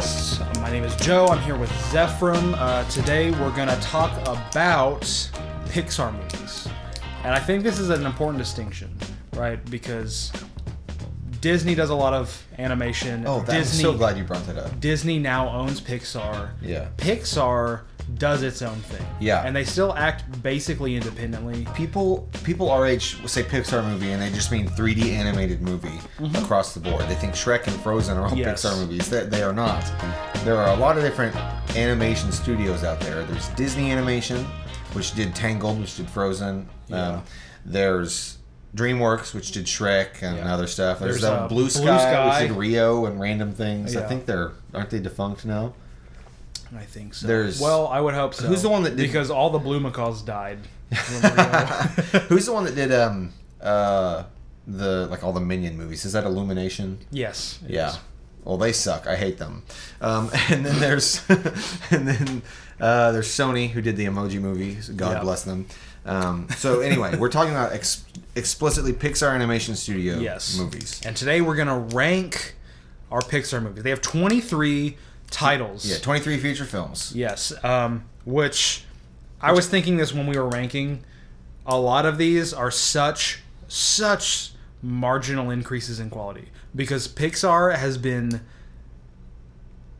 podcast. My name is Joe. I'm here with Zephram. Uh, today we're going to talk about Pixar movies. And I think this is an important distinction, right? Because Disney does a lot of animation. Oh, that, I'm so glad you brought that up. Disney now owns Pixar. Yeah. Pixar does its own thing. Yeah. And they still act basically independently. People people our age say Pixar movie and they just mean 3D animated movie across the board. They think Shrek and Frozen are all Mm-hmm. Yes. Pixar movies. They, they are not. There are a lot of different animation studios out there. There's Disney Animation, which did Tangled, which did Frozen. Yeah. Um, there's DreamWorks, which did Shrek and Yeah. other stuff. There's, There's, uh, Blue, Blue Sky, Sky. which did Rio and random things. Yeah. I think they're aren't they defunct now? I think so. There's- well, I would hope so. Who's the one that did- Because all the Blue Macaws died. Who's the one that did um uh the like all the Minion movies? Is that Illumination? yes. Yeah. is. Well, they suck. I hate them. Um, and then there's and then uh, there's Sony who did the Emoji movie. God Yeah. bless them. Um, so anyway, we're talking about ex- explicitly Pixar Animation Studio Yes. movies. And today we're gonna rank our Pixar movies. They have 23 titles. Yeah, 23 feature films. Yes. Um, which I was thinking this when we were ranking. A lot of these are such such marginal increases in quality because Pixar has been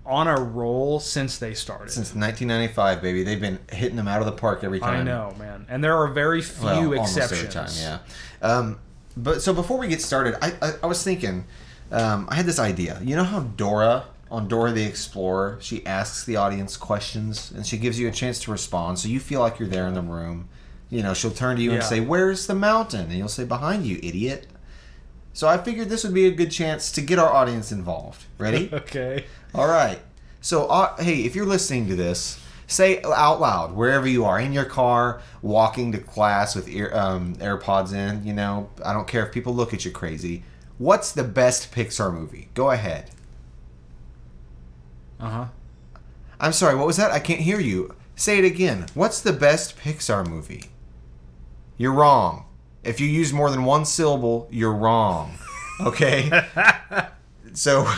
on a roll since they started. Since 1995, baby, they've been hitting them out of the park every time. I know, man. And there are very few Well, almost exceptions. every time, yeah. Um, but so before we get started, I, I, I was thinking, um, I had this idea. You know how Dora on Dora the Explorer, she asks the audience questions and she gives you a chance to respond, so you feel like you're there in the room. You know, she'll turn to you and say, "Where's the mountain?" And you'll say, "Behind you, idiot." So I figured this would be a good chance to get our audience involved. Ready? Okay. All right. So, uh, hey, if you're listening to this, say out loud wherever you are in your car, walking to class with ear, um, AirPods in. You know, I don't care if people look at you crazy. What's the best Pixar movie? Go ahead. Uh huh. I'm sorry. What was that? I can't hear you. Say it again. What's the best Pixar movie? You're wrong. If you use more than one syllable, you're wrong. Okay. so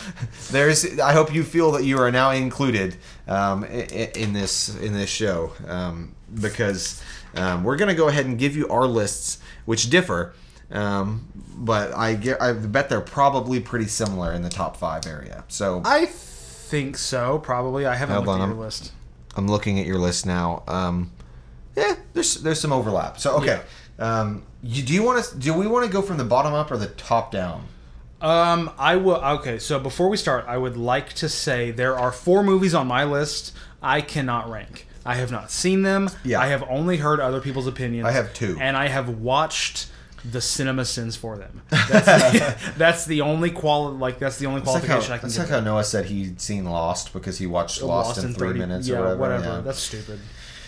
there's i hope you feel that you are now included um, i- i- in this in this show um, because um, we're going to go ahead and give you our lists which differ um, but I, get, I bet they're probably pretty similar in the top five area so I think so. Probably. I haven't Hold looked on, at your I'm- list. i'm looking at your list now um, yeah there's there's some overlap so okay um, you, do you want to do we want to go from the bottom up or the top down Um, I will. Okay, so before we start, I would like to say there are four movies on my list I cannot rank. I have not seen them. Yeah. I have only heard other people's opinions. I have two. and I have watched the cinema sins for them. That's the, that's the only quali- Like that's the only It's like how, qualification I can it's like how Noah said he'd seen Lost because he watched Lost, in three 30 minutes yeah, or whatever. yeah. That's stupid.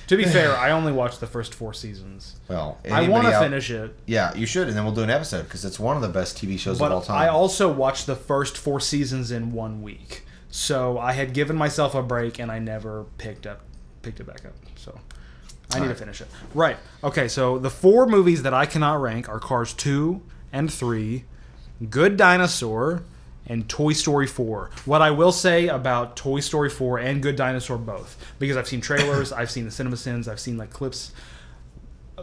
To be fair, I only watched the first four seasons. well, I want to finish it, Yeah, you should, and then we'll do an episode because it's one of the best TV shows of all time. I also watched the first four seasons in one week. So I had given myself a break, and I never picked up picked it back up. So I need to finish it. Right. Okay. So the four movies that I cannot rank are Cars two and three, Good Dinosaur, and Toy Story 4. What I will say about Toy Story 4 and Good Dinosaur both, because I've seen trailers, I've seen the cinema sins, I've seen like clips.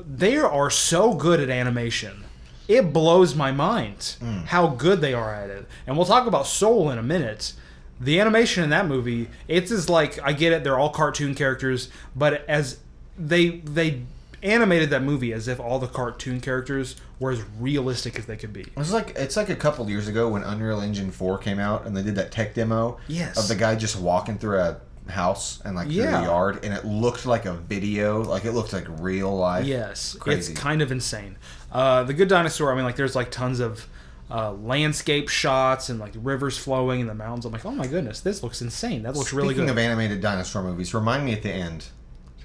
They are so good at animation. It blows my mind mm. how good they are at it. And we'll talk about Soul in a minute. The animation in that movie, it's as like I get it, they're all cartoon characters, but as they they animated that movie as if all the cartoon characters were as realistic as they could be. it was like it's like a couple years ago when Unreal Engine Four came out and they did that tech demo Yes. of the guy just walking through a house and like through the yard, and it looked like a video, like it looked like real life. Yes, Crazy. it's kind of insane. Uh, the Good Dinosaur. I mean, like, there's like tons of uh, landscape shots and like rivers flowing and the mountains. I'm like, oh my goodness, this looks insane. That looks really good. Speaking of animated dinosaur movies, remind me at the end.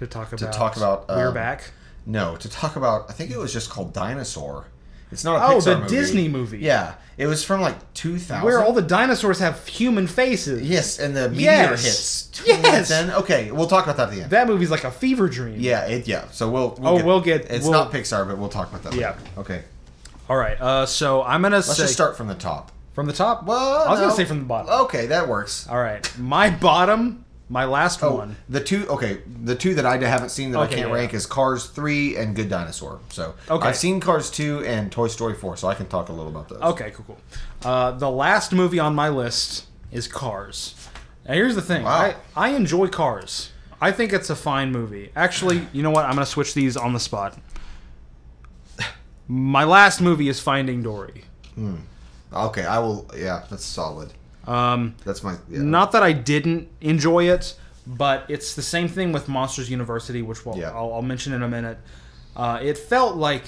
To talk about. talk about, We're um, back. No, to talk about. I think it was just called Dinosaur. It's not a Oh, Pixar the movie. Disney movie. Yeah, it was from like 2000. Where all the dinosaurs have human faces. Yes, and the meteor Yes. hits. Yes. in. Okay, we'll talk about that at the end. That movie's like a fever dream. yeah, it, yeah. So we'll. Oh, we'll get- It's we'll- not Pixar, but we'll talk about that. Yeah. Later. Okay. All right. Uh, so I'm gonna Let's say just start from the top. From the top? Well, I was no. gonna say from the bottom. Okay, that works. All right, my bottom, my last Oh, one. the two okay, the two that I haven't seen that Okay, I can't yeah, rank is Cars three and Good Dinosaur. So Okay. I've seen Cars two and Toy Story four, so I can talk a little about those. Okay, cool, cool. Uh, the last movie on my list is Cars. Now here's the thing. Wow. I, I enjoy Cars. I think it's a fine movie. Actually, you know what? I'm gonna switch these on the spot. My last movie is Finding Dory. Okay, I will. Yeah, that's solid. Um, That's my. Yeah. Not that I didn't enjoy it, but it's the same thing with Monsters University, which we'll, Yeah. I'll, I'll mention in a minute. Uh, it felt like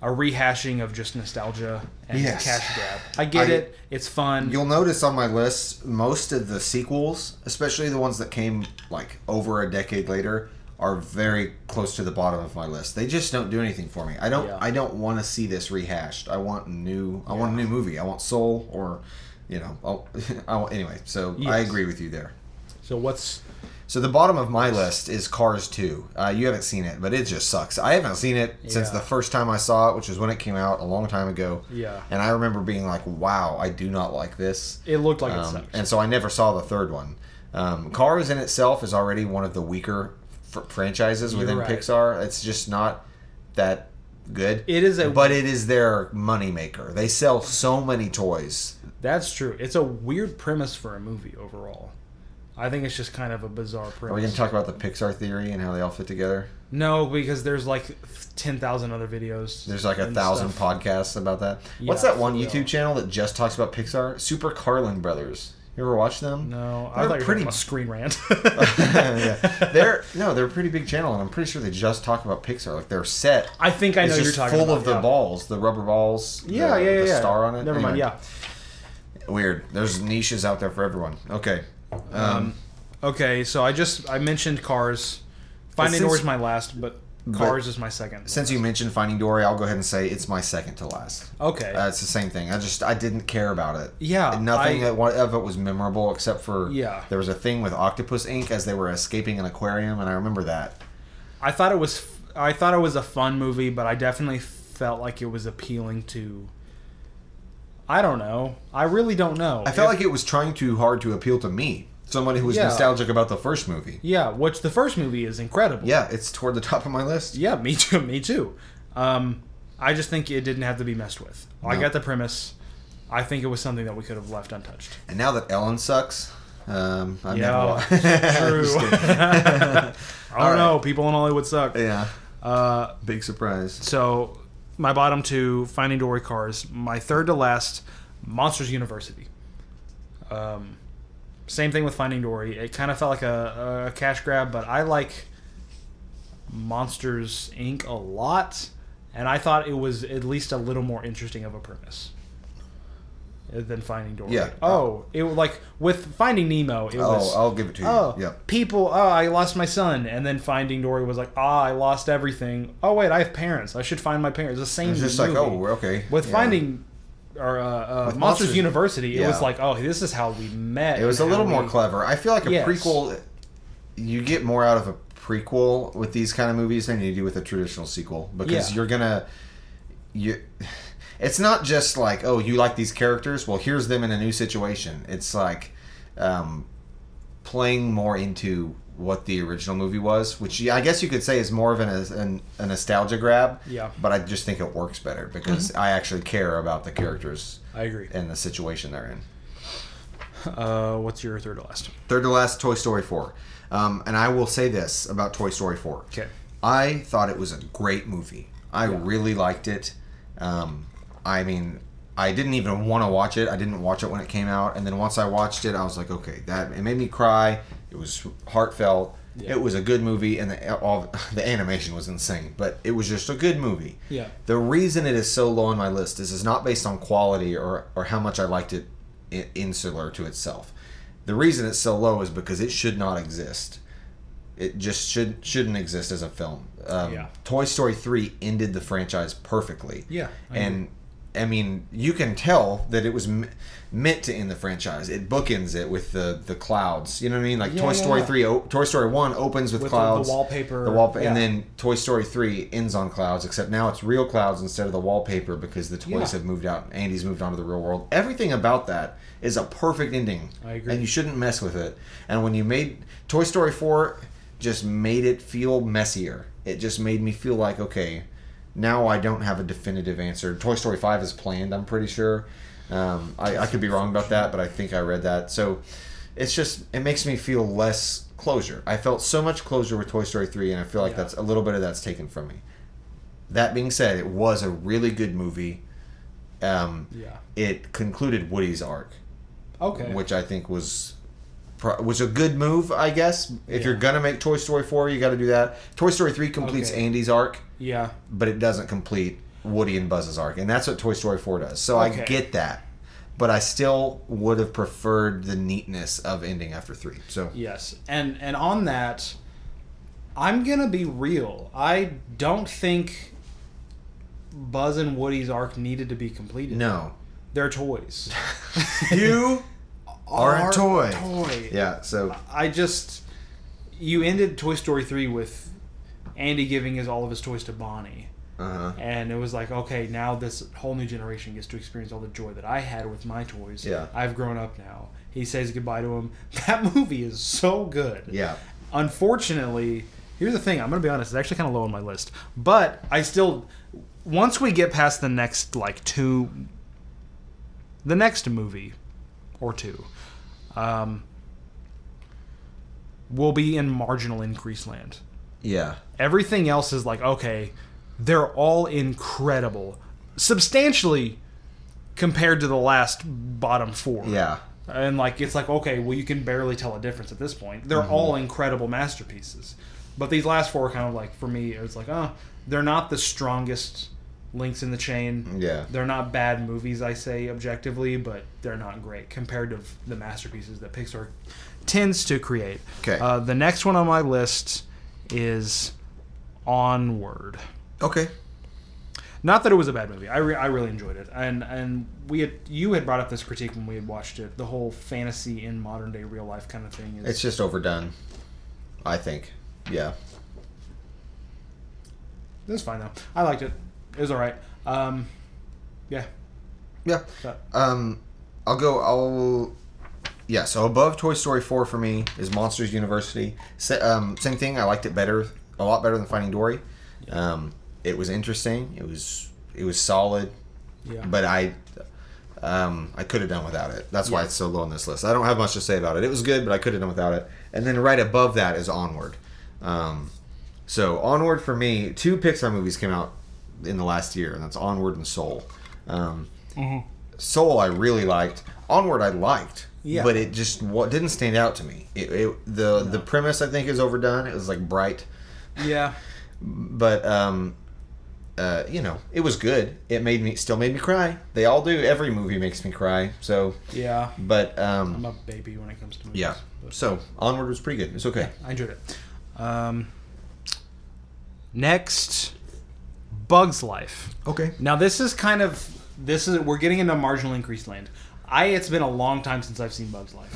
a rehashing of just nostalgia and Yes. cash grab. I get I- it; it's fun. You'll notice on my list, most of the sequels, especially the ones that came like over a decade later, are very close to the bottom of my list. They just don't do anything for me. I don't. Yeah. I don't want to see this rehashed. I want new. I want a new movie. I want Soul or, you know. I'll, I want, anyway, so I agree with you there. so what's So the bottom of my list is Cars 2. Uh, you haven't seen it, but it just sucks. I haven't seen it since the first time I saw it, which is when it came out a long time ago. Yeah. And I remember being like, "Wow, I do not like this." it looked like it Um, sucks. and so I never saw the third one. Um, Cars in itself is already one of the weaker fr- franchises You're within right. Pixar. It's just not that good. It is a- but it is their moneymaker. They sell so many toys. That's true. It's a weird premise for a movie overall. I think it's just kind of a bizarre premise. Are we going to talk about the Pixar theory and how they all fit together? No, because there's like ten thousand other videos. There's like a thousand stuff. podcasts about that. What's that one real. YouTube channel that just talks about Pixar? Super Carlin Brothers. You ever watch them? No, I They're thought you were pretty- pretty Screen Rant. yeah. They're no, they're a pretty big channel, and I'm pretty sure they just talk about Pixar. Like their set I think I know you're just talking full about of the balls, the rubber balls. Yeah, the, yeah, yeah, the yeah. star on it. Never mind. Yeah. Weird. There's niches out there for everyone. Okay. Um, Um, okay, so I just I mentioned Cars. Finding since- is my last, but Cars is my second. since you mentioned Finding Dory, I'll go ahead and say it's my second to last. okay, Uh, it's the same thing. I just I didn't care about it. Yeah, nothing I- of it was memorable except for Yeah. There was a thing with Octopus ink as they were escaping an aquarium, and I remember that. I thought it was I thought it was a fun movie, but I definitely felt like it was appealing to. I don't know. I really don't know. I felt If- like it was trying too hard to appeal to me, somebody who was Yeah. nostalgic about the first movie. yeah, which the first movie is incredible. Yeah, it's toward the top of my list. Yeah, me too. Me too. Um, I just think it didn't have to be messed with. I got the premise. I think it was something that we could have left untouched. And now that Ellen sucks, um, never Yeah, watched. true. I don't All know. People in Hollywood suck. yeah, Uh, big surprise. so my bottom two, Finding Dory Cars. My third to last, Monsters University. Um, same thing with Finding Dory. It kind of felt like a, a cash grab, but I like Monsters Inc. a lot, and I thought it was at least a little more interesting of a premise than Finding Dory. Yeah. Oh, it was like with Finding Nemo. It was Oh, I'll give it to you. Oh, yeah. people. Oh, I lost my son, and then Finding Dory was like, ah, I lost everything. Oh wait, I have parents. I should find my parents. The same. It's just movie. like, oh, okay. with Yeah. Finding or uh, uh, Monsters, Monsters- University, it was like, oh, this is how we met. It was a little more we- clever. I feel like a Yes. prequel. You get more out of a prequel with these kind of movies than you do with a traditional sequel because Yeah. you're gonna you. It's not just like oh you like these characters well here's them in a new situation. It's like um, playing more into what the original movie was, which I guess you could say is more of an, an, a nostalgia grab. Yeah. But I just think it works better because I actually care about the characters I agree. and the situation they're in. Uh, what's your third to last? Third to last, Toy Story 4. Um, and I will say this about Toy Story 4. Okay. I thought it was a great movie. I really liked it. Um, I mean, I didn't even want to watch it. I didn't watch it when it came out, and then once I watched it, I was like, okay, that it made me cry. It was heartfelt. Yeah. It was a good movie, and the all the animation was insane. But it was just a good movie. Yeah. The reason it is so low on my list is is not based on quality or or how much I liked it insular to itself. The reason it's so low is because it should not exist. It just should shouldn't exist as a film. Um, Yeah. Toy Story three ended the franchise perfectly. Yeah, I and I mean, you can tell that it was m- meant to end the franchise. It bookends it with the the clouds. You know what I mean? Like Yeah, Toy yeah, Story yeah. three, o- Toy Story one opens with, With the- the clouds, wallpaper, the wallpaper, and then Toy Story three ends on clouds. Except now it's real clouds instead of the wallpaper because the toys have moved out. Andy's moved on to the real world. Everything about that is a perfect ending. I agree. And you shouldn't mess with it. And when you made Toy Story four, just made it feel messier. It just made me feel like okay now I don't have a definitive answer. Toy Story 5 is planned, I'm pretty sure. Um, I, I could be wrong about that, but I think I read that. So it's just, it makes me feel less closure. I felt so much closure with Toy Story 3, and I feel like Yeah. that's a little bit of that's taken from me. That being said, it was a really good movie. Um, Yeah. It concluded Woody's arc, Okay. which I think was was a good move, I guess. If you're gonna make Toy Story 4, you got to do that. Toy Story 3 completes Okay. Andy's arc yeah. but it doesn't complete Woody and Buzz's arc, and that's what Toy Story 4 does. So I get that, but I still would have preferred the neatness of ending after three. So Yes, and and on that, I'm gonna be real. I don't think Buzz and Woody's arc needed to be completed. no, they're toys. you are a toy. Toy. Yeah. So I just you ended Toy Story three with Andy giving his all of his toys to Bonnie. uh huh. And it was like, okay, now this whole new generation gets to experience all the joy that I had with my toys. Yeah. I've grown up now. He says goodbye to him. That movie is so good. Yeah. Unfortunately, here's the thing. I'm going to be honest. It's actually kind of low on my list. But I still, once we get past the next, like, two, the next movie or two, um, we'll be in marginal increase land. Yeah. Everything else is like, okay, they're all incredible. Substantially compared to the last bottom four. Yeah. And like it's like, okay, well you can barely tell a difference at this point. They're all incredible masterpieces. But these last four are kind of like for me, it's like, oh, they're not the strongest links in the chain. Yeah. They're not bad movies, I say objectively, but they're not great compared to the masterpieces that Pixar tends to create. Okay. Uh, the next one on my list is Onward. Okay. Not that it was a bad movie. I, re- I really enjoyed it, and and we had you had brought up this critique when we had watched it. The whole fantasy in modern day real life kind of thing is It's just overdone. I think. Yeah. it was fine though. I liked it. It was all right. Um, yeah. Yeah. So- Um, I'll go. I'll. Yeah. So above Toy Story four for me is Monsters University. Sa- um, same thing. I liked it better, a lot better than Finding Dory. Um, it was interesting. It was it was solid, Yeah. but I. Um, I could have done without it. That's why Yeah. it's so low on this list. I don't have much to say about it. It was good, but I could have done without it. And then right above that is Onward. Um, so Onward for me, two Pixar movies came out in the last year, and that's Onward and Soul. Um, Soul I really liked. Onward I liked, Yeah. but it just what didn't stand out to me. It, it the the premise I think is overdone. It was like bright, yeah. but um, uh, you know, it was good. It made me still made me cry. They all do. Every movie makes me cry. So, Yeah. but um, I'm a baby when it comes to movies. yeah. but- So Onward was pretty good. It's okay. I enjoyed it. Um, next, Bug's Life. Okay. Now this is kind of this is we're getting into marginal increased land. I it's been a long time since I've seen Bug's Life.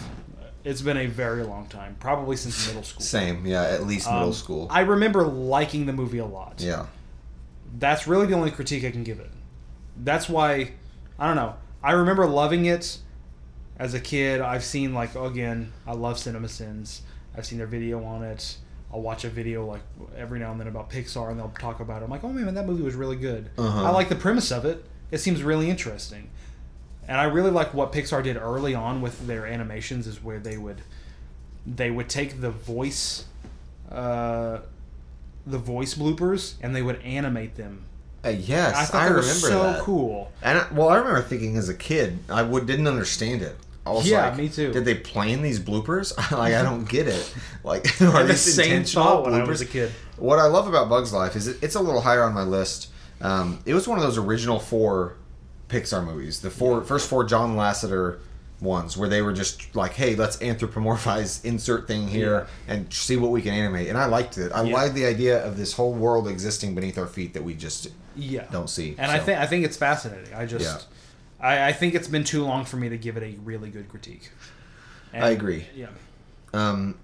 It's been a very long time, probably since middle school. Same. Yeah. At least middle Um, school. I remember liking the movie a lot. yeah. That's really the only critique I can give it. That's why I don't know. I remember loving it as a kid. I've seen like again, I love Cinema Sins. I've seen their video on it. I'll watch a video like every now and then about Pixar, and they'll talk about it. I'm like, oh man, that movie was really good. Uh-huh. I like the premise of it. It seems really interesting, and I really like what Pixar did early on with their animations, is where they would they would take the voice, uh, the voice bloopers, and they would animate them Uh, yes, I I, thought that remember was so that. cool. And I, well, I remember thinking as a kid, I would didn't understand it. I Yeah, like, me too. Did they plan these bloopers? like, I don't get it. Like, are had the these same thought when I was a kid. What I love about Bugs Life is it, it's a little higher on my list. Um, it was one of those original four Pixar movies. The four first four John Lasseter ones where they were just like, "Hey, let's anthropomorphize insert thing here and see what we can animate." And I liked it. I Yeah. liked the idea of this whole world existing beneath our feet that we just Yeah. don't see. And I think I think it's fascinating. I just Yeah. I, I think it's been too long for me to give it a really good critique. And- I agree. Yeah. Um.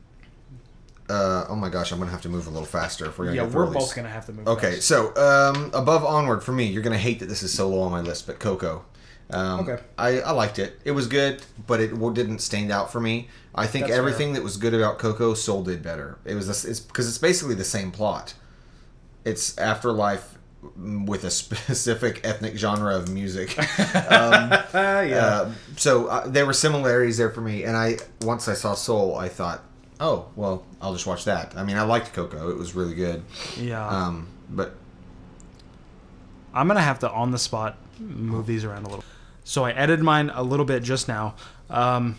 Uh, oh my gosh, I'm gonna have to move a little faster if we're gonna Yeah, get we're all these. both gonna have to move. Okay, fast. so um, above onward for me, you're gonna hate that this is so low on my list, but Coco. Um, Okay. I, I liked it. It was good, but it didn't stand out for me. I think That's everything that was good about Coco, Soul did better. It was this, it's because it's basically the same plot. It's afterlife mm, with a specific ethnic genre of music. um, yeah. uh, so uh, there were similarities there for me, and I once I saw Soul, I thought, oh well, I'll just watch that. I mean, I liked Coco; it was really good. yeah. Um, but I'm gonna have to on the spot move these around a little. So I edited mine a little bit just now. Um,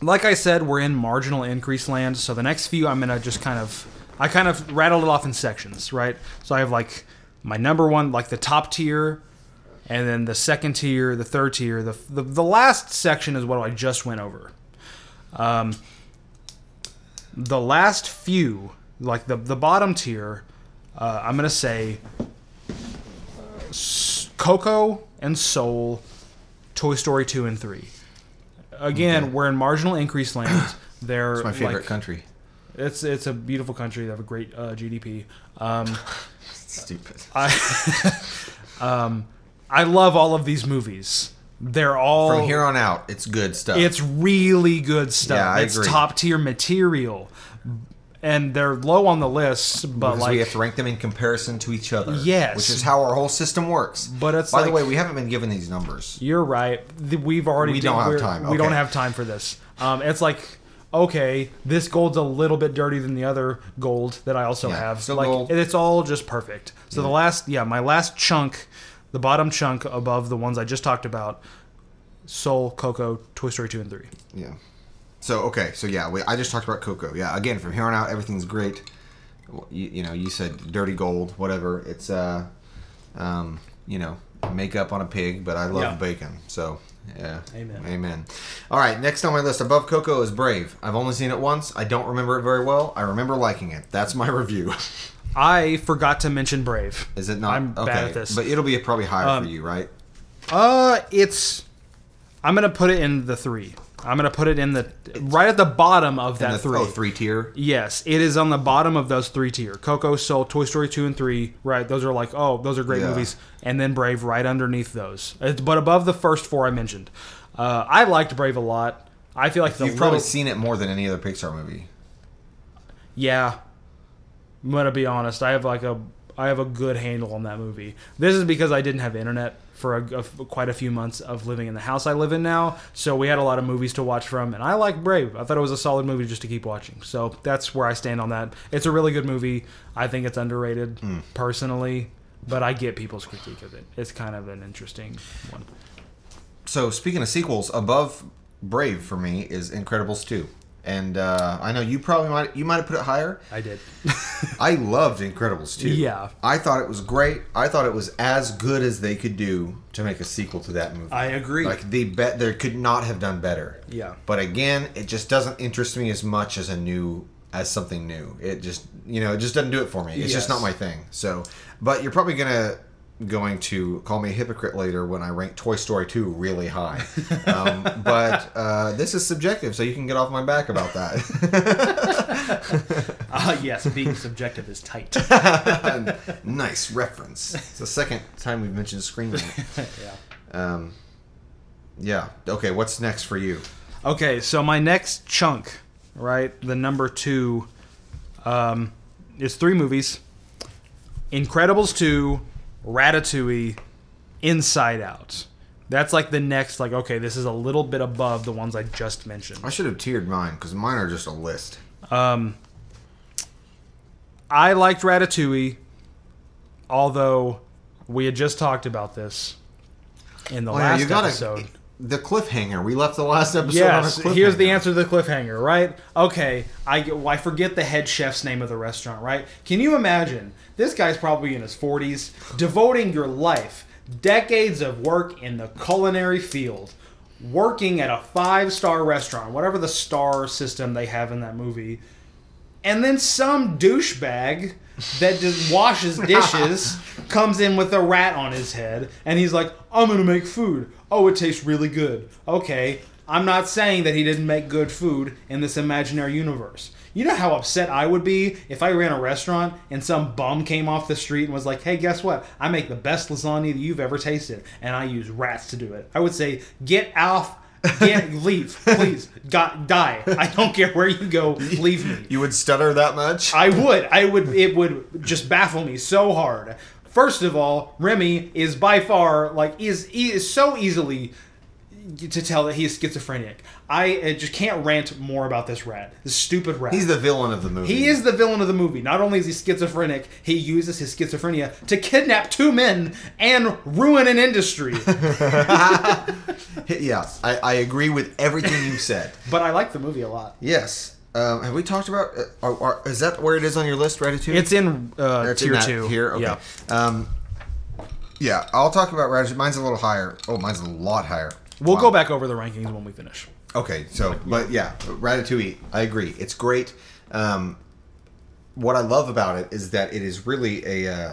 like I said, we're in marginal increase land. So the next few, I'm gonna just kind of, I kind of rattled it off in sections, right? So I have like my number one, like the top tier, and then the second tier, the third tier. The the, the last section is what I just went over. Um, the last few, like the the bottom tier, uh, I'm gonna say Coco and Soul, Toy Story two and three. Again, Okay. we're in marginal increase land. They're it's my favorite like, country. It's it's a beautiful country. They have a great uh, GDP. Um, Stupid. I um, I love all of these movies. They're all From here on out, it's good stuff. It's really good stuff. Yeah, I it's agree. top tier material, and they're low on the list. But because like, we have to rank them in comparison to each other. Yes. which is how our whole system works. But it's by the way, we haven't been given these numbers. You're right. We've already We did- don't have time. We don't have time for this. Um, it's like okay, this gold's a little bit dirty than the other gold that I also Yeah, have. still like gold. it's all just perfect. So the last, yeah, my last chunk, the bottom chunk above the ones I just talked about, Soul, Coco, Toy Story two and three. Yeah. So okay, so yeah, we, I just talked about Coco. Yeah, again, from here on out, everything's great. You, you know, you said dirty gold, whatever. It's uh, um, you know, makeup on a pig, but I love Yeah. bacon. So yeah, Amen. amen. All right, next on my list above Coco is Brave. I've only seen it once. I don't remember it very well. I remember liking it. That's my review. I forgot to mention Brave. Is it not? I'm bad okay, at this. but it'll be probably higher Um, for you, right? Uh, it's. I'm gonna put it in the three. I'm gonna put it in the right at the bottom of that the, three. Oh, three tier. Yes, it is on the bottom of those three tier. Coco, Soul, Toy Story two and three. Right, those are like oh, those are great Yeah. movies. And then Brave right underneath those, It's- but above the first four I mentioned. Uh, I liked Brave a lot. I feel like the You've probably seen it more than any other Pixar movie. yeah. I'm gonna be honest. I have like a I have a good handle on that movie. This is because I didn't have internet for a, a- quite a few months of living in the house I live in now. So we had a lot of movies to watch from, and I like Brave. I thought it was a solid movie just to keep watching. So that's where I stand on that. It's a really good movie. I think it's underrated hmm. personally, but I get people's critique of it. It's kind of an interesting one. So speaking of sequels, above Brave for me is Incredibles two, and uh, I know you probably might you might have put it higher. I did. I loved Incredibles too. Yeah. I thought it was great. I thought it was as good as they could do to make a sequel to that movie. I agree. Like the bet there could not have done better. Yeah. But again, it just doesn't interest me as much as a new as something new. It just you know it just doesn't do it for me. It's just not my thing. So, but you're probably gonna going to call me a hypocrite later when I rank Toy Story 2 really high. Um, but uh, this is subjective, so you can get off my back about that. Uh, yes, being subjective is tight. nice reference. It's the second time we've mentioned Scream. yeah. Um, yeah. Okay. What's next for you? Okay, so my next chunk, right, the number two, um, is three movies: Incredibles two, Ratatouille, Inside Out. That's like the next, like, okay, this is a little bit above the ones I just mentioned. I should have tiered mine because mine are just a list. Um, I liked Ratatouille, although we had just talked about this in the Oh, yeah, last you gotta- episode. The cliffhanger. We left the last episode Yes, on a cliffhanger. here's the answer to the cliffhanger, right? Okay, I, I forget the head chef's name of the restaurant, right? Can you imagine? This guy's probably in his 40s, devoting your life, decades of work in the culinary field, working at a five star restaurant, whatever the star system they have in that movie, and then some douchebag that just washes dishes comes in with a rat on his head, and he's like, "I'm gonna make food. Oh, it tastes really good. Okay." I'm not saying that he didn't make good food in this imaginary universe. You know how upset I would be if I ran a restaurant and some bum came off the street and was like, "Hey, guess what? I make the best lasagna that you've ever tasted, and I use rats to do it." I would say, "Get off, get leave, please, God, die. I don't care where you go, leave me." You would stutter that much? I would. I would. It would just baffle me so hard. First of all, Remy is by far like is is so easily to tell that he is schizophrenic. I uh, just can't rant more about this rat. This stupid rat. He's the villain of the movie. He is the villain of the movie. Not only is he schizophrenic, he uses his schizophrenia to kidnap two men and ruin an industry. yeah, I, I agree with everything you said. but I like the movie a lot. Yes. Um, have we talked about? Uh, are, are, is that where it is on your list, Ratatouille? It's in uh, It's tier that two. Here, okay. Yeah. Um, yeah, I'll talk about Ratatouille. Mine's a little higher. Oh, mine's a lot higher. We'll Wow. go back over the rankings when we finish. Okay, so but yeah, Ratatouille. I agree. It's great. Um, what I love about it is that it is really a. Uh,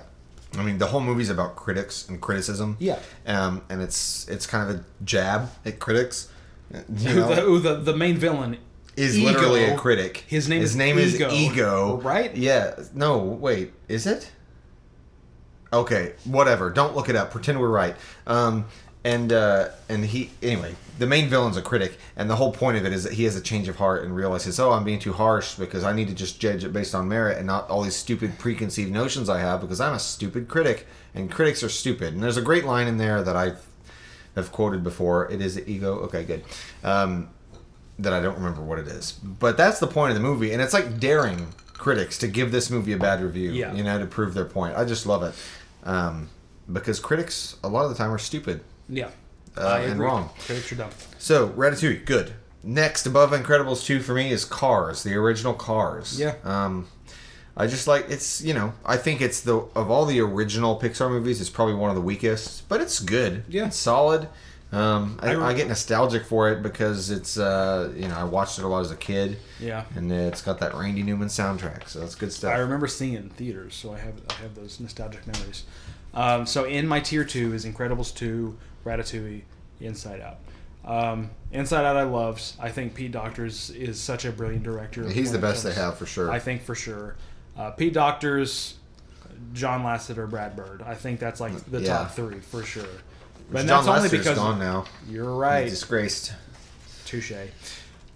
I mean, the whole movie's about critics and criticism. Yeah. Um, and it's it's kind of a jab at critics. You know, the, the, the main villain is Ego. literally a critic. His name His is name Ego. is Ego. Right? Yeah. No, wait. Is it? Okay, whatever. Don't look it up. Pretend we're right. Um, and uh, and he anyway. The main villain's a critic, and the whole point of it is that he has a change of heart and realizes, oh, I'm being too harsh because I need to just judge it based on merit and not all these stupid preconceived notions I have because I'm a stupid critic, and critics are stupid. And there's a great line in there that I have quoted before. It is ego. Okay, good. Um, that I don't remember what it is. But that's the point of the movie, and it's like daring critics to give this movie a bad review, Yeah. you know, to prove their point. I just love it. Um, because critics, a lot of the time, are stupid. Yeah. Uh, I and wrong. Critics are dumb. So, Ratatouille, good. Next, above Incredibles 2 for me is Cars, the original Cars. Yeah. Um, I just like it's you know I think it's the of all the original Pixar movies it's probably one of the weakest but it's good Yeah. it's solid um, I, I- I get nostalgic for it because it's uh, you know I watched it a lot as a kid Yeah. and it's got that Randy Newman soundtrack so that's good stuff I remember seeing it in theaters, so I have I have those nostalgic memories. Um, so in my tier two is Incredibles two, Ratatouille, Inside Out. Um, Inside Out I loved. I think Pete Doctors is such a brilliant director. he's the best they have for sure I think for sure. Uh, Pete Doctors, John Lasseter, Brad Bird. I think that's like the Yeah. top three for sure. Which But John that's only Lasseter's because gone now you're he's right. disgraced Touche.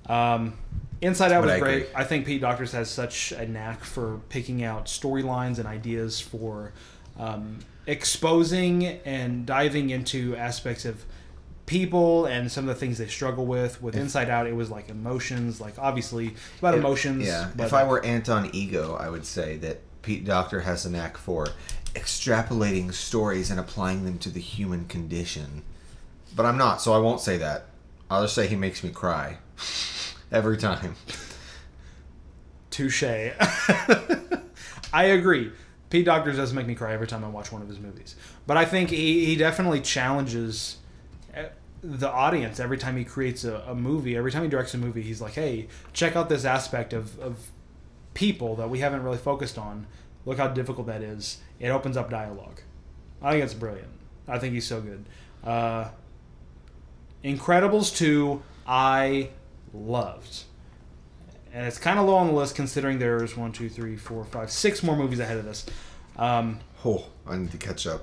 Um, Inside Out But was I great. agree. I think Pete Doctors has such a knack for picking out storylines and ideas for um, exposing and diving into aspects of people and some of the things they struggle with. With Inside Out, it was like emotions. Like obviously, about emotions. Yeah. But if I uh, were Anton Ego, I would say that Pete Docter has a knack for extrapolating stories and applying them to the human condition. But I'm not, so I won't say that. I'll just say he makes me cry every time. touche. I agree. Pete Doctors doesn't make me cry every time I watch one of his movies. But I think he, he definitely challenges uh, the audience every time he creates a, a movie. Every time he directs a movie, he's like, hey, check out this aspect of, of people that we haven't really focused on. Look how difficult that is. It opens up dialogue. I think it's brilliant. I think he's so good. Uh, Incredibles 2, I loved and it's kind of low on the list considering there's one, two, three, four, five, six more movies ahead of this. Um, Oh, I need to catch up.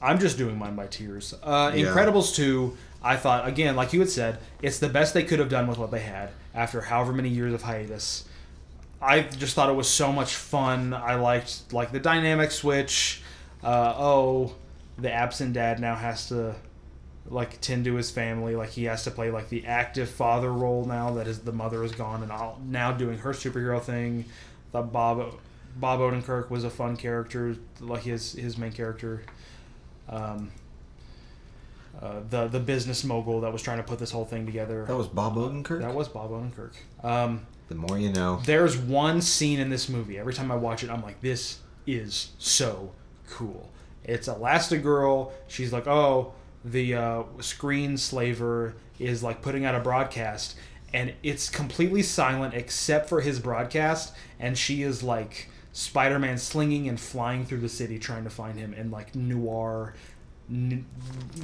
I'm just doing mine by tiers. Uh, Yeah. Incredibles 2, I thought, again, like you had said, it's the best they could have done with what they had after however many years of hiatus. I just thought it was so much fun. I liked like the dynamic switch. Uh, oh, the absent dad now has to like tend to his family. Like he has to play like the active father role now that his the mother is gone and all, now doing her superhero thing. The Bob Bob Odenkirk was a fun character, like his his main character. Um, uh, the the business mogul that was trying to put this whole thing together. That was Bob Odenkirk? That was Bob Odenkirk. Um, the more you know. there's one scene in this movie. Every time I watch it, I'm like, this is so cool. It's Elastigirl. She's like, oh, the uh, screen slaver is like putting out a broadcast and it's completely silent except for his broadcast and she is like Spider-Man slinging and flying through the city trying to find him in like noir n-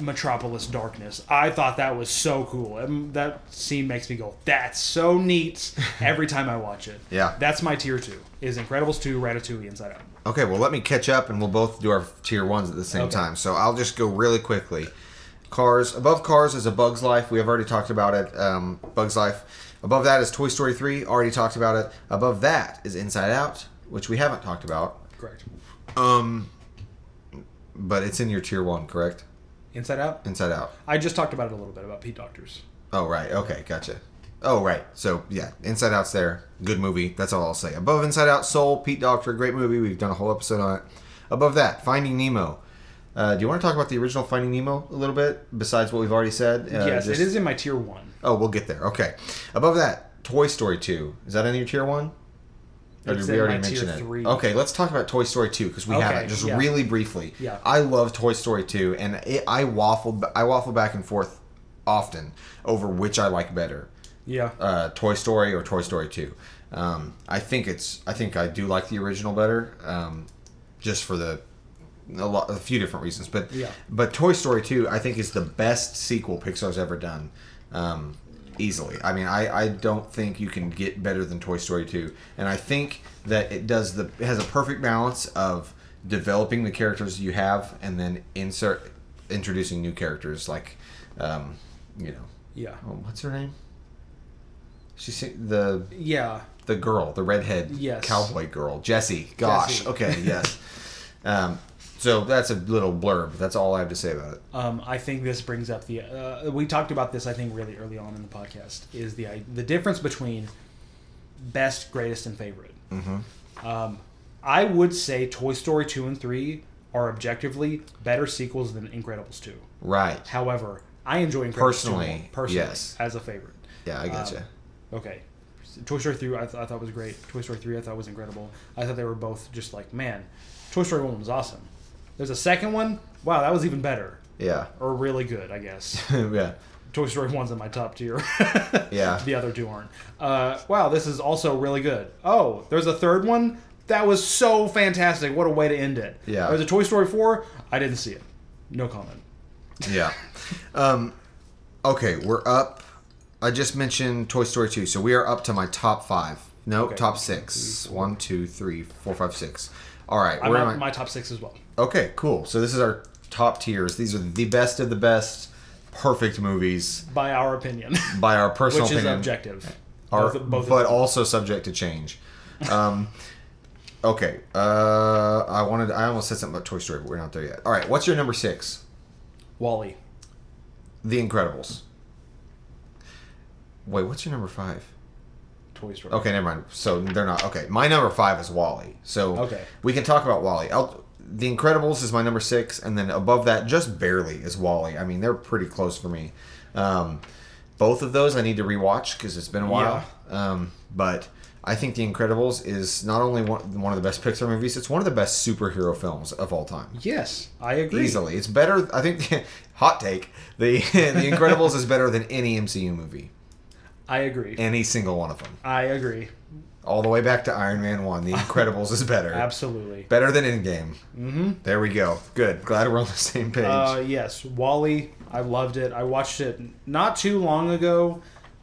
metropolis darkness. I thought that was so cool. Um, that scene makes me go, "That's so neat!" Every time I watch it. Yeah. that's my tier two. Is Incredibles two, Ratatouille, Inside Out. Okay, well, let me catch up and we'll both do our tier ones at the same Okay. time. So I'll just go really quickly. Cars. Above Cars is A Bug's Life. We have already talked about it. Um, Bug's Life. Above that is Toy Story 3. Already talked about it. Above that is Inside Out, which we haven't talked about. Correct. Um, but it's in your tier one, correct? Inside Out. Inside Out. I just talked about it a little bit about Pete Doctors. Oh right, okay, gotcha. Oh right, so yeah, Inside Out's there. Good movie. That's all I'll say. Above Inside Out, Soul, Pete Docter, great movie. We've done a whole episode on it. Above that, Finding Nemo. Uh, do you want to talk about the original Finding Nemo a little bit? Besides what we've already said. Uh, yes, just- it is in my tier one. Oh, we'll get there. Okay. Above that, Toy Story Two. Is that in your tier one? Or It's did we in already mention it? three. Okay, let's talk about Toy Story 2 because we Okay, haven't. Just yeah. really briefly. Yeah. I love Toy Story 2, and it, I waffle. I waffle back and forth often over which I like better, Yeah. uh, Toy Story or Toy Story 2. Um, I think it's. I think I do like the original better, um, just for the a, lot, a few different reasons. But Yeah. but Toy Story 2, I think, is the best sequel Pixar's ever done. Um, easily. I mean, I, I don't think you can get better than Toy Story 2. And I think that it does the it has a perfect balance of developing the characters you have and then insert introducing new characters like um, you know, Yeah. oh, what's her name? She's the Yeah. the girl, the redhead Yes. cowboy girl, Jessie. Gosh, Jessie. okay, yes. um, so that's a little blurb. That's all I have to say about it. Um, I think this brings up the. Uh, we talked about this, I think, really early on in the podcast. Is the the difference between best, greatest, and favorite. Mm-hmm. Um, I would say Toy Story two and three are objectively better sequels than Incredibles two. Right. However, I enjoy Incredibles 2 Personally, more, personally yes. as a favorite. Yeah, I gotcha. Um, Okay. Toy Story 3 I, th- I thought was great. Toy Story 3 I thought was incredible. I thought they were both just like, man, Toy Story 1 was awesome. There's a second one. Wow, that was even better. yeah. Or really good, I guess. yeah. Toy Story 1's in my top tier. Yeah. The other two aren't. Uh, wow, this is also really good. Oh, there's a third one? That was so fantastic. What a way to end it. Yeah. There's a Toy Story 4. I didn't see it. No comment. Yeah. Um, okay, we're up. I just mentioned Toy Story 2, so we are up to my top five. No, Okay. top six. One, two, three, four, five, six. All right. I'm we're at in my- top six as well. Okay, cool. So this is our top tiers. These are the best of the best, perfect movies By our opinion. by our personal Which is opinion. objective. Are, Both- both but also subject to change. Um, okay. Uh, I wanted. I almost said something about Toy Story, but we're not there yet. All right. What's your number six? Wall-E. The Incredibles. Wait, what's your number five? Toy Story. Okay, never mind. So they're not okay. My number five is Wall-E. So Okay. we can talk about Wall-E. I'll, the Incredibles is my number six, and then above that, just barely, is Wall-E. I mean, they're pretty close for me. Um, both of those I need to rewatch because it's been a while. Um, but I think The Incredibles is not only one, one of the best Pixar movies, it's one of the best superhero films of all time. Yes, I agree. Easily, it's better. I think. hot take: the The Incredibles is better than any MCU movie, I agree. any single one of them I agree. all the way back to Iron Man 1. The Incredibles is better. Absolutely. Better than Endgame. Mm-hmm. There we go. Good. Glad we're on the same page. Uh, yes, Wall-E. I loved it. I watched it not too long ago.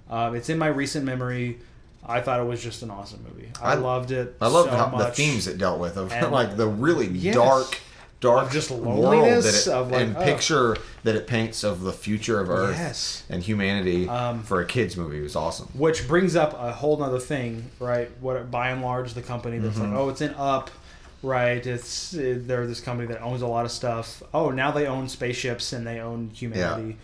Um, it's in my recent memory. I thought it was just an awesome movie. I, I- loved it. I love so how, the themes it dealt with of And- like the really Yes. dark, dark just world loneliness, that it, of, like, and oh. picture that it paints of the future of Earth Yes. and humanity Um, for a kids movie was awesome. Which brings up a whole nother thing, right? What by and large the company that's Mm-hmm. like, oh, it's in Up, right? It's they're this company that owns a lot of stuff. Oh, now they own spaceships and they own humanity.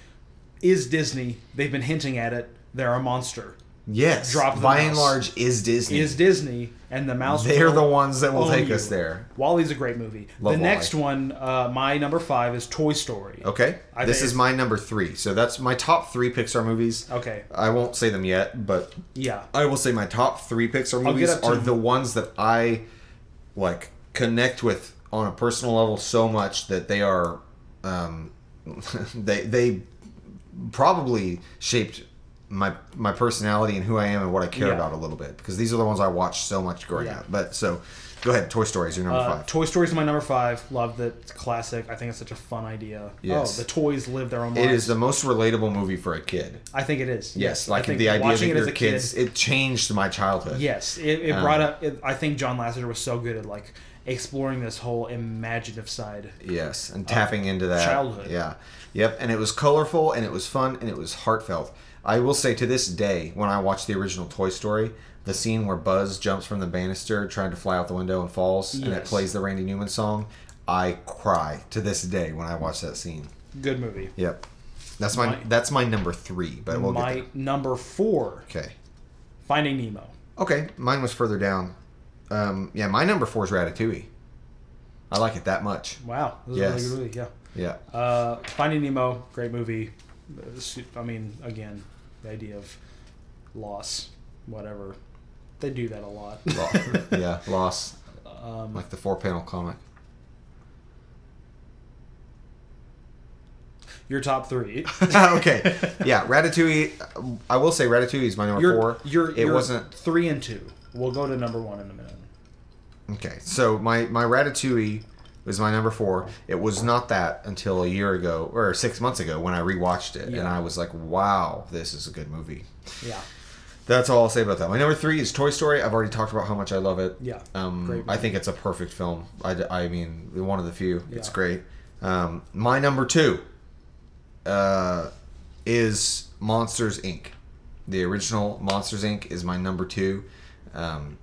Is Disney? They've been hinting at it. They're a monster. Yes. Drop the by and large is Disney. Is Disney and the mouse? They're the ones that will take you. us there. Wall-E's a great movie. Love the Wall-E. next one, uh, my number five is Toy Story. Okay. I this is my number three. So that's my top three Pixar movies. Okay. I won't say them yet, but Yeah. I will say my top three Pixar movies are the ones that I like connect with on a personal level so much that they are um, they they probably shaped my my personality and who I am and what I care Yeah. about a little bit because these are the ones I watched so much growing Yeah. up. But so, go ahead. Toy Story is your number Uh, five. Toy Story is my number five. Loved it. It's classic. I think it's such a fun idea. Yes. Oh, the toys live their own It lives. is the most relatable movie for a kid. I think it is. Yes, like the idea that it as your a kid- kids, it changed my childhood. Yes, it, it Um, brought up. It, I think John Lasseter was so good at like exploring this whole imaginative side. Yes, and tapping into that childhood. Yeah, yep. And it was colorful, and it was fun, and it was heartfelt. I will say to this day, when I watch the original Toy Story, the scene where Buzz jumps from the banister, trying to fly out the window and falls, and it plays the Randy Newman song, I cry to this day when I watch that scene. Good movie. Yep, that's my, My- that's my number three. But we'll my number four. Okay, Finding Nemo. okay. Mine was further down. Um, yeah, my number four is Ratatouille. I like it that much. Wow, Yes. a really. Yeah. Yeah. Uh, Finding Nemo, great movie. I mean, again, the idea of loss, whatever. They do that a lot. Yeah, loss. um, Like the four panel comic. your top three. okay. Yeah, Ratatouille. I will say Ratatouille is my number Your, four. your, it your wasn't. three and two. We'll go to number one in a minute. Okay, so my my Ratatouille was my number four. It was not that until a year ago or six months ago when I rewatched it, and I was like, "Wow, this is a good movie." Yeah. That's all I'll say about that. My number three is Toy Story. I've already talked about how much I love it. Yeah, Um, I think it's a perfect film. I, I mean, one of the few. It's great. Um, my number two uh, is Monsters Inc. The original Monsters Inc. is my number two. Um,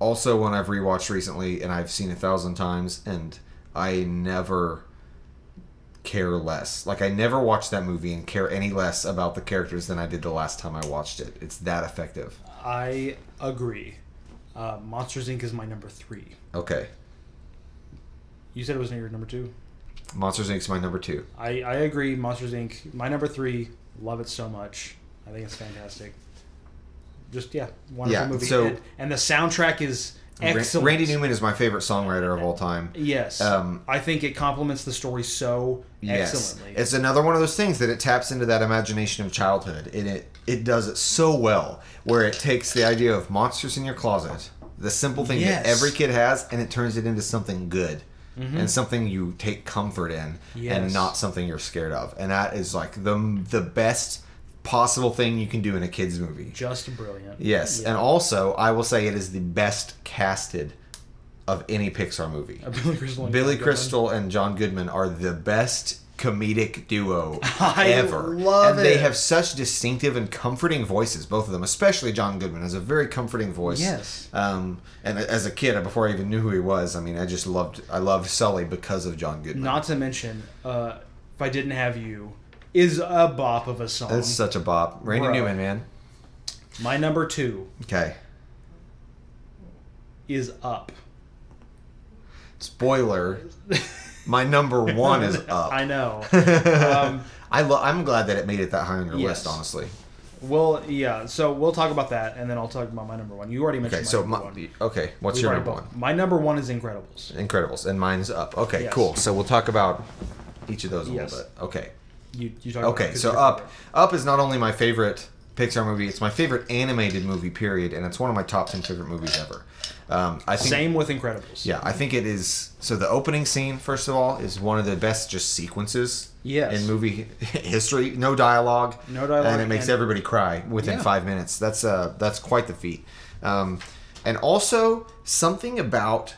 also, one I've rewatched recently and I've seen a thousand times, and I never care less. Like I never watched that movie and care any less about the characters than I did the last time I watched it. It's that effective. I agree. Uh, Monsters Inc. is my number three. Okay. You said it was your number two. Monsters Inc. is my number two. I, I agree. Monsters Inc. My number three. Love it so much. I think it's fantastic. Just yeah, wonderful Yeah, movie. so- And- and the soundtrack is excellent. Randy Newman is my favorite songwriter of all time. Yes, Um, I think it complements the story so Yes, excellently. it's another one of those things that it taps into that imagination of childhood, and it it does it so well. Where it takes the idea of monsters in your closet, the simple thing Yes. that every kid has, and it turns it into something good. And something you take comfort in, and Mm-hmm. Not something you're scared of, and that is like the the best possible thing you can do in a kids movie. just brilliant. Yes, Yeah. and also I will say it is the best casted of any Pixar movie. Uh, Billy Crystal. and Billy John Crystal and John Goodman are the best comedic duo I ever. love and they have such distinctive and comforting voices, both of them. Especially John Goodman has a very comforting voice. Yes. Um, and as a kid, before I even knew who he was, I mean, I just loved I loved Sully because of John Goodman. Not to mention, uh, if I didn't have you, is a bop of a song. That's such a bop. Randy. Newman, man. My number two Okay. is Up. Spoiler. My number one is up. I know. um, I lo- I'm glad that it made it that high on your Yes. list, honestly. well, yeah. So we'll talk about that, and then I'll talk about my number one. You already mentioned Okay, so my, one. okay, what's We've your number both- one? My number one is Incredibles. Incredibles, and mine's up. Okay, Yes. cool. So we'll talk about each of those a Yes. little bit. Okay, You, you talk about it So up, favorite. up is not only my favorite Pixar movie; it's my favorite animated movie. Period, and it's one of my top ten favorite movies ever. Um, I think Same with Incredibles. Yeah, I think it is. So the opening scene, first of all, is one of the best just sequences Yes. in movie history. No dialogue, No dialogue, and it makes and- everybody cry within Yeah. five minutes. That's uh, that's quite the feat. Um, and also something about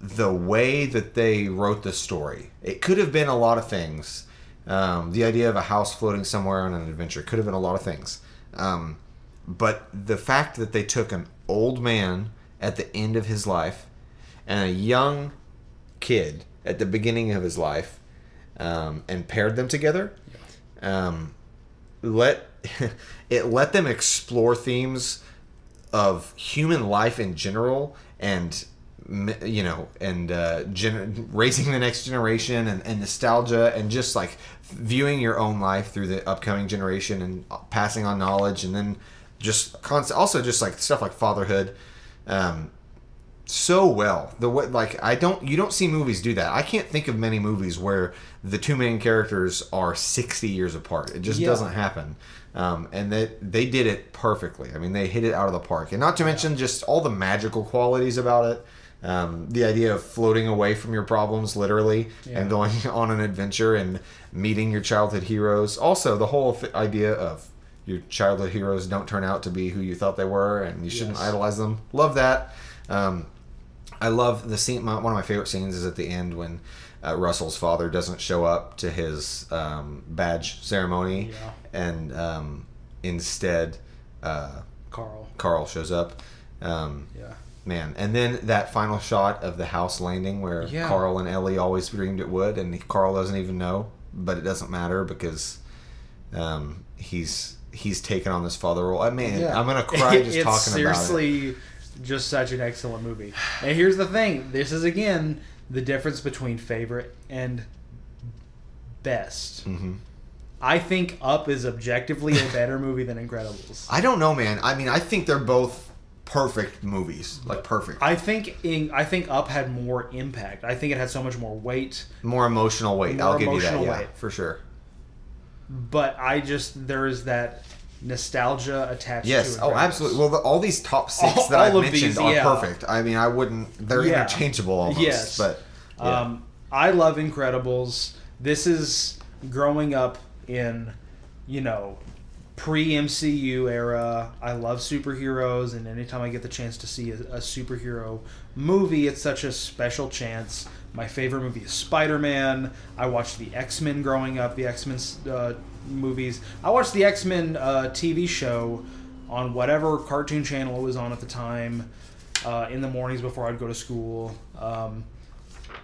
the way that they wrote the story. It could have been a lot of things. Um, the idea of a house floating somewhere on an adventure could have been a lot of things. Um, but the fact that they took an old man at the end of his life and a young kid at the beginning of his life um, and paired them together um, let it let them explore themes of human life in general and you know and uh, gen- raising the next generation and, and nostalgia and just like viewing your own life through the upcoming generation and passing on knowledge and then just constant also just like stuff like fatherhood um, so well. The way, like I don't you don't see movies do that. I can't think of many movies where the two main characters are sixty years apart. It just Yeah. doesn't happen. Um, and they they did it perfectly. I mean, they hit it out of the park. And not to mention just all the magical qualities about it. Um, the idea of floating away from your problems, literally, Yeah. and going on an adventure and meeting your childhood heroes. Also, the whole th- idea of your childhood heroes don't turn out to be who you thought they were, and you shouldn't Yes. idolize them. Love that. Um, I love the scene. My, one of my favorite scenes is at the end when uh, Russell's father doesn't show up to his um, badge ceremony, Yeah. and um, instead uh, Carl. Carl shows up. Um, Yeah. Man, and then that final shot of the house landing where Yeah. Carl and Ellie always dreamed it would, and Carl doesn't even know, but it doesn't matter because um, he's he's taken on this father role. I mean, Yeah. I'm gonna cry just it's talking about it. seriously just such an excellent movie. And here's the thing: this is again the difference between favorite and best. hmm I think Up is objectively a better movie than Incredibles. I don't know, man. I mean, I think they're both perfect movies, like perfect. I think in, I think Up had more impact. I think it had so much more weight. More emotional weight. More I'll give you that. Yeah, weight. for sure. But I just there is that nostalgia attached Yes. to it Oh, absolutely. Well, the, all these top six All- that I've mentioned these, are yeah. perfect. I mean, I wouldn't. They're Yeah. interchangeable almost. Yes. But yeah. Um, I love Incredibles. This is growing up in, you know, pre MCU era. I love superheroes, and anytime I get the chance to see a, a superhero movie, it's such a special chance. My favorite movie is Spider Man. I watched the X Men growing up, the X Men uh, movies. I watched the X Men uh, TV show on whatever cartoon channel it was on at the time uh, in the mornings before I'd go to school. Um,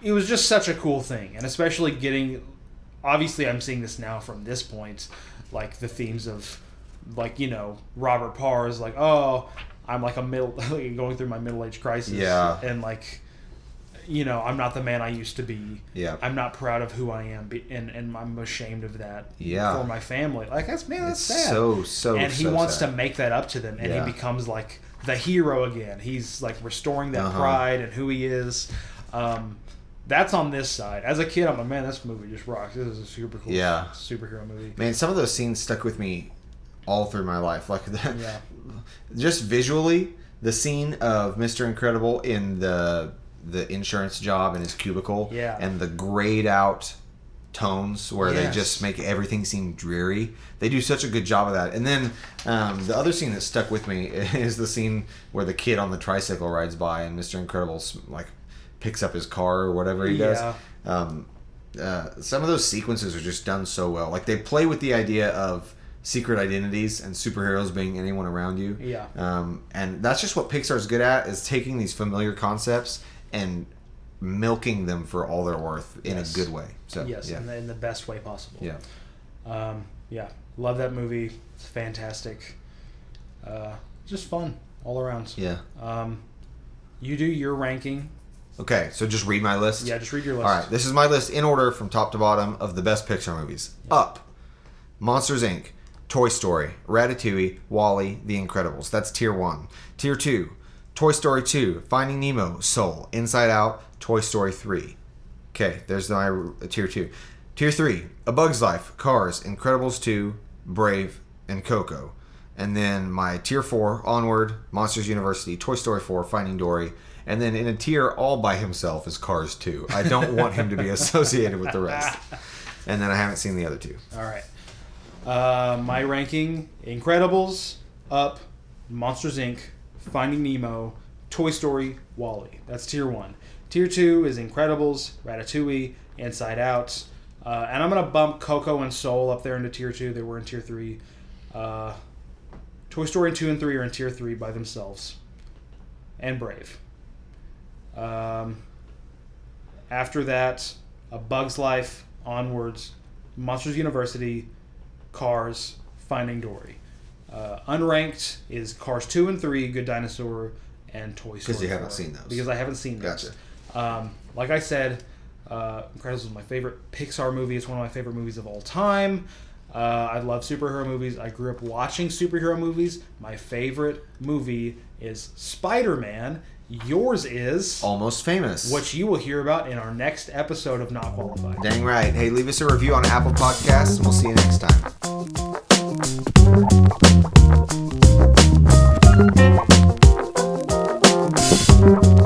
it was just such a cool thing, and especially getting. Obviously, I'm seeing this now from this point, like the themes of, like you know, Robert Parr is like, oh, I'm like a middle, going through my middle age crisis, Yeah. and like, you know, I'm not the man I used to be. Yeah. I'm not proud of who I am, be- and and I'm ashamed of that. Yeah. for my family, like that's man, that's It's sad. so so. and he so wants sad. to make that up to them, and Yeah. he becomes like the hero again. He's like restoring that Uh-huh. pride and who he is. Um, that's on this side. As a kid, I'm like, man, this movie just rocks. This is a super cool Yeah. superhero movie. Man, some of those scenes stuck with me all through my life. Like that, Yeah. just visually, the scene of Mister Incredible in the the insurance job in his cubicle, Yeah. and the grayed out tones where they just make everything seem dreary. They do such a good job of that. And then um, the other scene that stuck with me is the scene where the kid on the tricycle rides by and Mister Incredible s- like picks up his car or whatever he Yeah. does. Um, uh, some of those sequences are just done so well. Like they play with the idea of secret identities and superheroes being anyone around you. Yeah. Um, and that's just what Pixar's good at is taking these familiar concepts and milking them for all they're worth in Yes. a good way. So yes, yeah, in, the, in the best way possible. yeah, Um, yeah, love that movie. It's fantastic. Uh, just fun all around. yeah. Um, you do your ranking. Okay, so just read my list. Yeah, just read your list. All right, this is my list in order from top to bottom of the best Pixar movies. Up, Monsters Inc., Toy Story, Ratatouille, Wall-E, The Incredibles. That's tier one. Tier two, Toy Story 2, Finding Nemo, Soul, Inside Out, Toy Story 3. Okay, there's my uh, tier two. Tier three, A Bug's Life, Cars, Incredibles 2, Brave, and Coco. And then my tier four, Onward, Monsters University, Toy Story 4, Finding Dory. And then in a tier all by himself is Cars 2. I don't want him to be associated with the rest. And then I haven't seen the other two. All right. Uh, my ranking: Incredibles, Up, Monsters Inc., Finding Nemo, Toy Story, Wall-E. That's tier one. Tier two is Incredibles, Ratatouille, Inside Out, uh, and I'm gonna bump Coco and Soul up there into tier two. They were in tier three. Uh, Toy Story two and three are in tier three by themselves, and Brave. Um, after that, A Bug's Life, Onwards, Monsters University, Cars, Finding Dory. Uh, unranked is Cars 2 and 3, Good Dinosaur, and Toy Story. Because you haven't 4, seen those. Because I haven't seen those. Gotcha. Um, like I said, uh, Incredibles is my favorite Pixar movie. It's one of my favorite movies of all time. Uh, I love superhero movies. I grew up watching superhero movies. My favorite movie is Spider Man. Yours is Almost Famous, which you will hear about in our next episode of Not Qualified. Dang right. Hey, leave us a review on Apple Podcasts, and we'll see you next time.